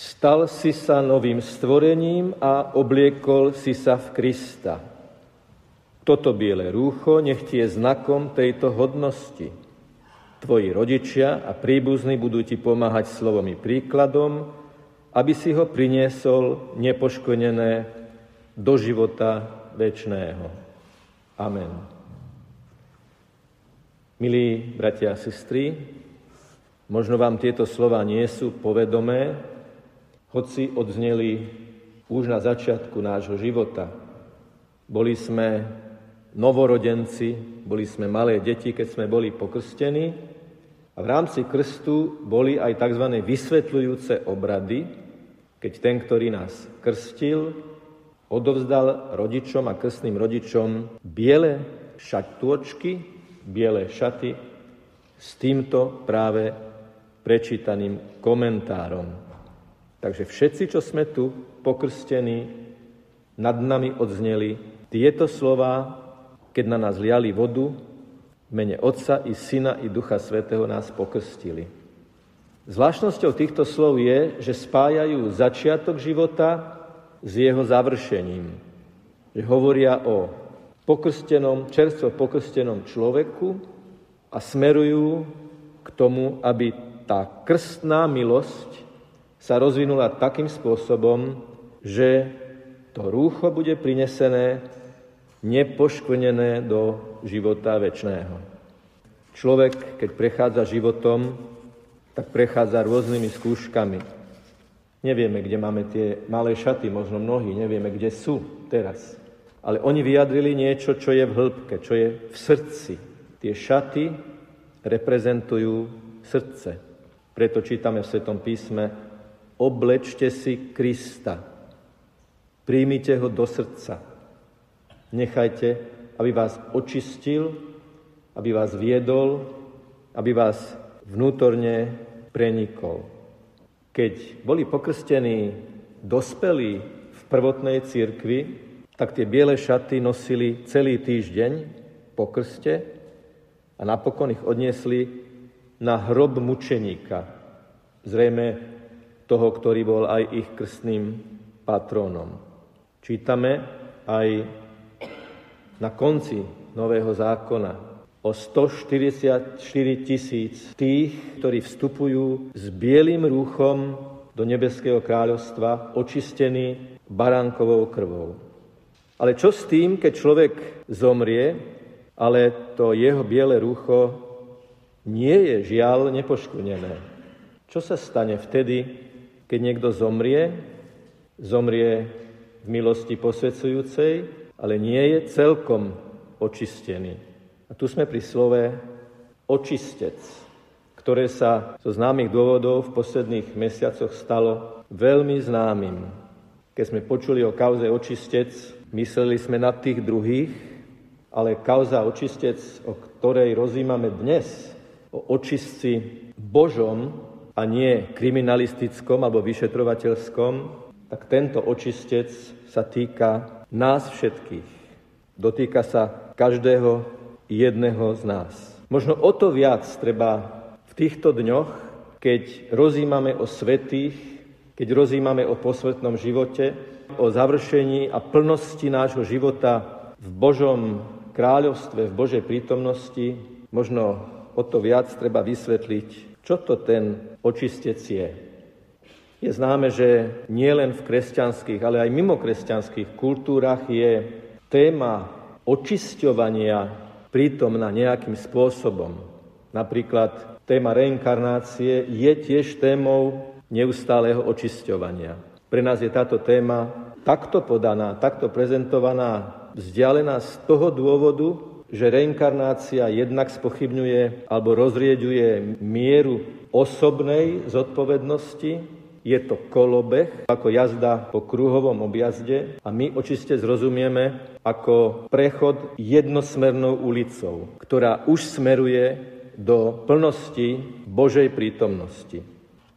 Stal si sa novým stvorením a obliekol si sa v Krista. Toto biele rúcho nech ti je znakom tejto hodnosti. Tvoji rodičia a príbuzní budú ti pomáhať slovom i príkladom, aby si ho priniesol nepoškodené do života väčšného. Amen. Milí bratia a sestry, možno vám tieto slova nie sú povedomé, hoci odzneli už na začiatku nášho života. Boli sme novorodenci, boli sme malé deti, keď sme boli pokrstení a v rámci krstu boli aj tzv. vysvetľujúce obrady, keď ten, ktorý nás krstil, odovzdal rodičom a krstným rodičom biele šatôčky, biele šaty s týmto práve prečítaným komentárom. Takže všetci, čo sme tu pokrstení, nad nami odzneli tieto slova, keď na nás liali vodu, mene Otca i Syna i Ducha Svetého nás pokrstili. Zvláštnosťou týchto slov je, že spájajú začiatok života s jeho završením. Že hovoria o pokrstenom, čerstvo pokrstenom človeku a smerujú k tomu, aby tá krstná milosť sa rozvinula takým spôsobom, že to rúcho bude prinesené nepoškvrnené do života väčšného. Človek, keď prechádza životom, tak prechádza rôznymi skúškami. Nevieme, kde máme tie malé šaty, možno mnohí, nevieme, kde sú teraz. Ale oni vyjadrili niečo, čo je v hĺbke, čo je v srdci. Tie šaty reprezentujú srdce. Preto čítame v Svetom písme oblečte si Krista. Príjmite ho do srdca. Nechajte, aby vás očistil, aby vás viedol, aby vás vnútorne prenikol. Keď boli pokrstení dospelí v prvotnej cirkvi, tak tie biele šaty nosili celý týždeň po krste a napokon ich odniesli na hrob mučeníka, zrejme toho, ktorý bol aj ich krstným patrónom. Čítame aj na konci Nového zákona o 144 tisíc tých, ktorí vstupujú s bielým rúchom do nebeského kráľovstva, očistení baránkovou krvou. Ale čo s tým, keď človek zomrie, ale to jeho biele rúcho nie je žiaľ nepoškvrnené? Čo sa stane vtedy, keď niekto zomrie? Zomrie v milosti posvedzujúcej, ale nie je celkom očistený. A tu sme pri slove očistec, ktoré sa zo známych dôvodov v posledných mesiacoch stalo veľmi známym. Keď sme počuli o kauze očistec, Mysleli sme na tých druhých, ale kauza očistec, o ktorej rozímame dnes, o očistci Božom a nie kriminalistickom alebo vyšetrovateľskom, tak tento očistec sa týka nás všetkých. Dotýka sa každého jedného z nás. Možno o to viac treba v týchto dňoch, keď rozímame o svetých, keď rozímame o posvetnom živote, o završení a plnosti nášho života v Božom kráľovstve, v Božej prítomnosti, možno o to viac treba vysvetliť, čo to ten očistec je. Je známe, že nielen v kresťanských, ale aj mimo kresťanských kultúrach je téma očisťovania prítomná nejakým spôsobom. Napríklad téma reinkarnácie je tiež témou neustáleho očisťovania. Pre nás je táto téma takto podaná, takto prezentovaná, vzdialená z toho dôvodu, že reinkarnácia jednak spochybňuje alebo rozrieďuje mieru osobnej zodpovednosti, je to kolobeh, ako jazda po kruhovom objazde a my očiste zrozumieme ako prechod jednosmernou ulicou, ktorá už smeruje do plnosti Božej prítomnosti.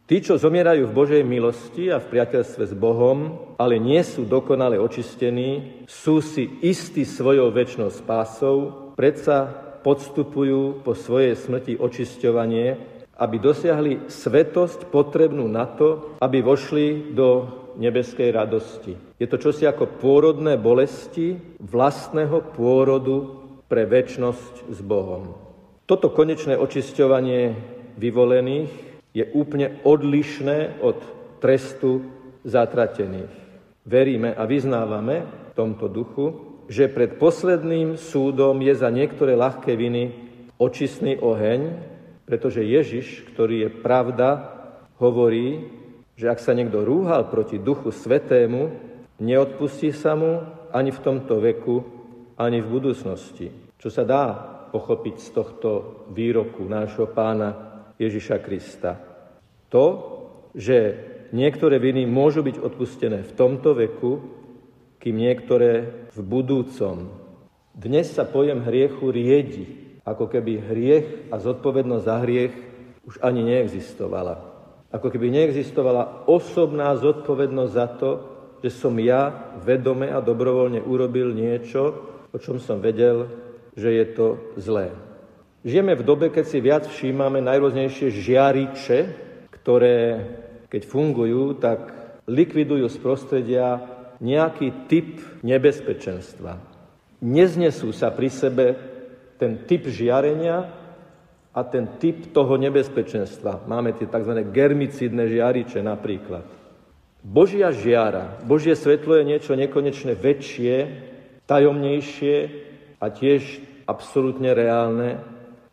Tí, čo zomierajú v Božej milosti a v priateľstve s Bohom, ale nie sú dokonale očistení, sú si istí svojou väčšnou spásou, predsa podstupujú po svojej smrti očisťovanie aby dosiahli svetosť potrebnú na to, aby vošli do nebeskej radosti. Je to čosi ako pôrodné bolesti vlastného pôrodu pre väčnosť s Bohom. Toto konečné očisťovanie vyvolených je úplne odlišné od trestu zatratených. Veríme a vyznávame v tomto duchu, že pred posledným súdom je za niektoré ľahké viny očistný oheň, pretože Ježiš, ktorý je pravda, hovorí, že ak sa niekto rúhal proti Duchu Svetému, neodpustí sa mu ani v tomto veku, ani v budúcnosti. Čo sa dá pochopiť z tohto výroku nášho pána Ježiša Krista? To, že niektoré viny môžu byť odpustené v tomto veku, kým niektoré v budúcom. Dnes sa pojem hriechu riedi, ako keby hriech a zodpovednosť za hriech už ani neexistovala. Ako keby neexistovala osobná zodpovednosť za to, že som ja vedome a dobrovoľne urobil niečo, o čom som vedel, že je to zlé. Žijeme v dobe, keď si viac všímame najrôznejšie žiariče, ktoré, keď fungujú, tak likvidujú z prostredia nejaký typ nebezpečenstva. Neznesú sa pri sebe ten typ žiarenia a ten typ toho nebezpečenstva. Máme tie tzv. germicidné žiariče napríklad. Božia žiara, Božie svetlo je niečo nekonečne väčšie, tajomnejšie a tiež absolútne reálne,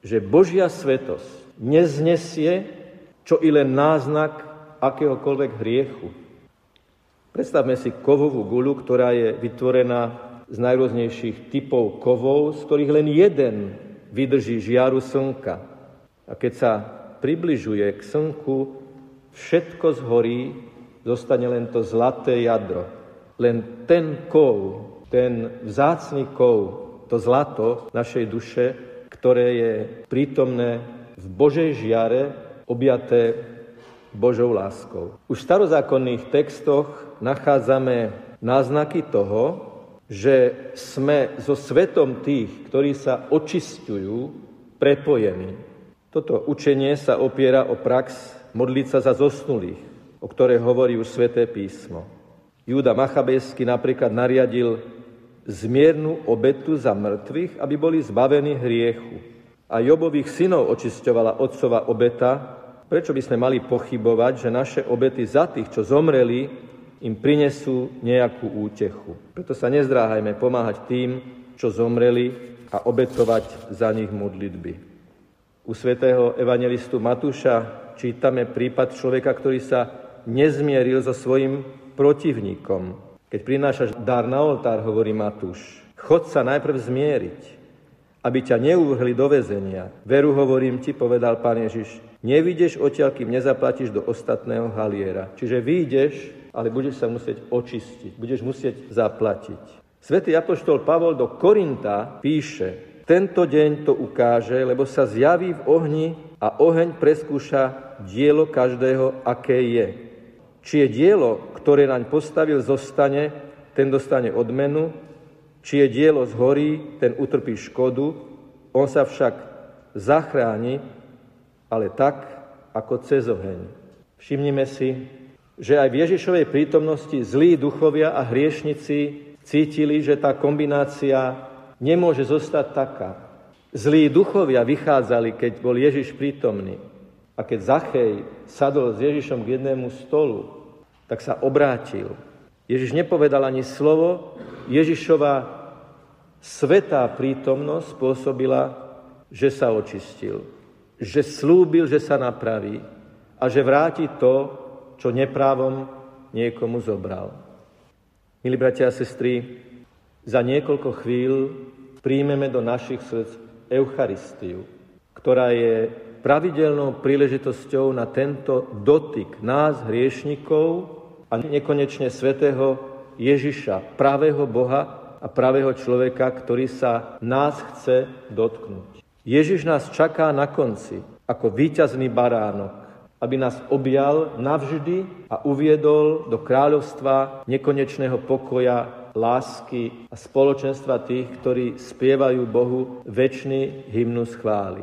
že Božia svetosť neznesie čo i len náznak akéhokoľvek hriechu. Predstavme si kovovú gulu, ktorá je vytvorená z najrôznejších typov kovov, z ktorých len jeden vydrží žiaru slnka. A keď sa približuje k slnku, všetko zhorí, zostane len to zlaté jadro. Len ten kov, ten vzácný kov, to zlato našej duše, ktoré je prítomné v Božej žiare, objaté Božou láskou. V starozákonných textoch nachádzame náznaky toho, že sme so svetom tých, ktorí sa očistujú, prepojení. Toto učenie sa opiera o prax modliť sa za zosnulých, o ktorej hovorí už sväté písmo. Júda Machabejsky napríklad nariadil zmiernu obetu za mŕtvych, aby boli zbavení hriechu. A Jobových synov očisťovala otcova obeta, prečo by sme mali pochybovať, že naše obety za tých, čo zomreli, im prinesú nejakú útechu. Preto sa nezdráhajme pomáhať tým, čo zomreli a obetovať za nich modlitby. U svätého evangelistu Matúša čítame prípad človeka, ktorý sa nezmieril so svojim protivníkom. Keď prinášaš dar na oltár, hovorí Matúš, chod sa najprv zmieriť, aby ťa neuvrhli do väzenia. Veru hovorím ti, povedal pán Ježiš, nevideš odtiaľ, kým nezaplatíš do ostatného haliera. Čiže vyjdeš ale budeš sa musieť očistiť, budeš musieť zaplatiť. Svetý apoštol Pavol do Korinta píše, tento deň to ukáže, lebo sa zjaví v ohni a oheň preskúša dielo každého, aké je. Či je dielo, ktoré naň postavil, zostane, ten dostane odmenu, či je dielo zhorí, ten utrpí škodu, on sa však zachráni, ale tak, ako cez oheň. Všimnime si, že aj v Ježišovej prítomnosti zlí duchovia a hriešnici cítili, že tá kombinácia nemôže zostať taká. Zlí duchovia vychádzali, keď bol Ježiš prítomný. A keď Zachej sadol s Ježišom k jednému stolu, tak sa obrátil. Ježiš nepovedal ani slovo, Ježišova svetá prítomnosť spôsobila, že sa očistil, že slúbil, že sa napraví a že vráti to, čo neprávom niekomu zobral. Milí bratia a sestry, za niekoľko chvíľ príjmeme do našich srdc Eucharistiu, ktorá je pravidelnou príležitosťou na tento dotyk nás, hriešnikov a nekonečne svetého Ježiša, pravého Boha a pravého človeka, ktorý sa nás chce dotknúť. Ježiš nás čaká na konci ako víťazný baránok, aby nás objal navždy a uviedol do kráľovstva nekonečného pokoja, lásky a spoločenstva tých, ktorí spievajú Bohu väčší hymnus chvály.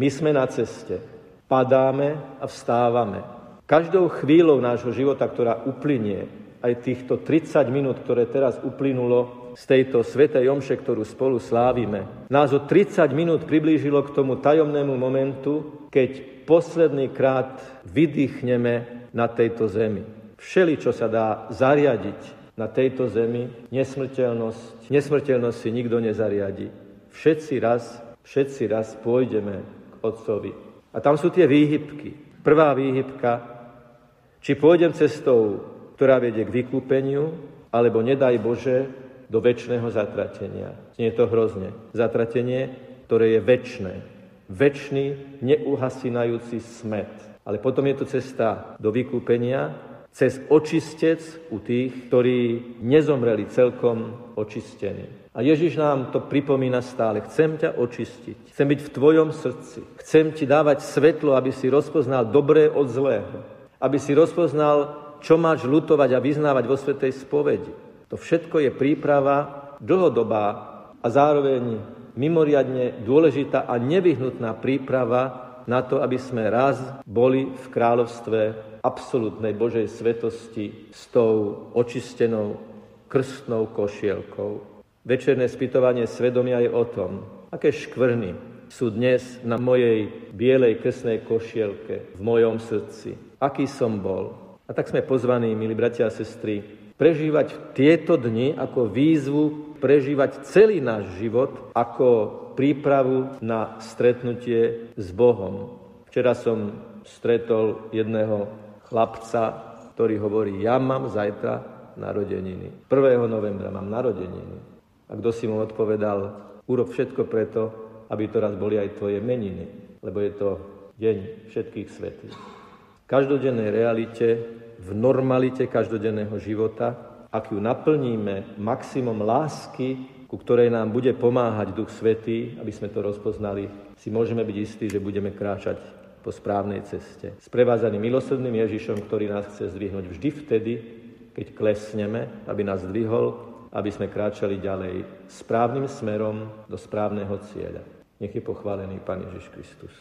My sme na ceste. padáme a vstávame. Každou chvíľou nášho života, ktorá uplynie, aj týchto 30 minút, ktoré teraz uplynulo z tejto svetej omše, ktorú spolu slávime, nás o 30 minút priblížilo k tomu tajomnému momentu, keď posledný krát vydýchneme na tejto zemi. Všeli, čo sa dá zariadiť na tejto zemi, nesmrteľnosť, nesmrteľnosť si nikto nezariadi. Všetci raz, všetci raz pôjdeme k Otcovi. A tam sú tie výhybky. Prvá výhybka, či pôjdem cestou, ktorá vedie k vykúpeniu, alebo nedaj Bože, do väčšného zatratenia. Nie je to hrozne. Zatratenie, ktoré je väčšné. Väčší, neuhasinajúci smet. Ale potom je to cesta do vykúpenia, cez očistec u tých, ktorí nezomreli celkom očistení. A Ježiš nám to pripomína stále. Chcem ťa očistiť. Chcem byť v tvojom srdci. Chcem ti dávať svetlo, aby si rozpoznal dobré od zlého. Aby si rozpoznal, čo máš lutovať a vyznávať vo Svetej spovedi. To všetko je príprava dlhodobá a zároveň mimoriadne dôležitá a nevyhnutná príprava na to, aby sme raz boli v kráľovstve absolútnej Božej svetosti s tou očistenou krstnou košielkou. Večerné spytovanie svedomia je o tom, aké škvrny sú dnes na mojej bielej krstnej košielke, v mojom srdci. Aký som bol. A tak sme pozvaní, milí bratia a sestry, prežívať tieto dni ako výzvu, prežívať celý náš život ako prípravu na stretnutie s Bohom. Včera som stretol jedného chlapca, ktorý hovorí, ja mám zajtra narodeniny. 1. novembra mám narodeniny. A kto si mu odpovedal, urob všetko preto, aby to raz boli aj tvoje meniny, lebo je to deň všetkých svetých. Každodennej realite, v normalite každodenného života, ak ju naplníme maximum lásky, ku ktorej nám bude pomáhať Duch Svetý, aby sme to rozpoznali, si môžeme byť istí, že budeme kráčať po správnej ceste. Sprevádzaný milosrdným Ježišom, ktorý nás chce zdvihnúť vždy vtedy, keď klesneme, aby nás zdvihol aby sme kráčali ďalej správnym smerom do správneho cieľa. Nech je pochválený Pán Ježiš Kristus.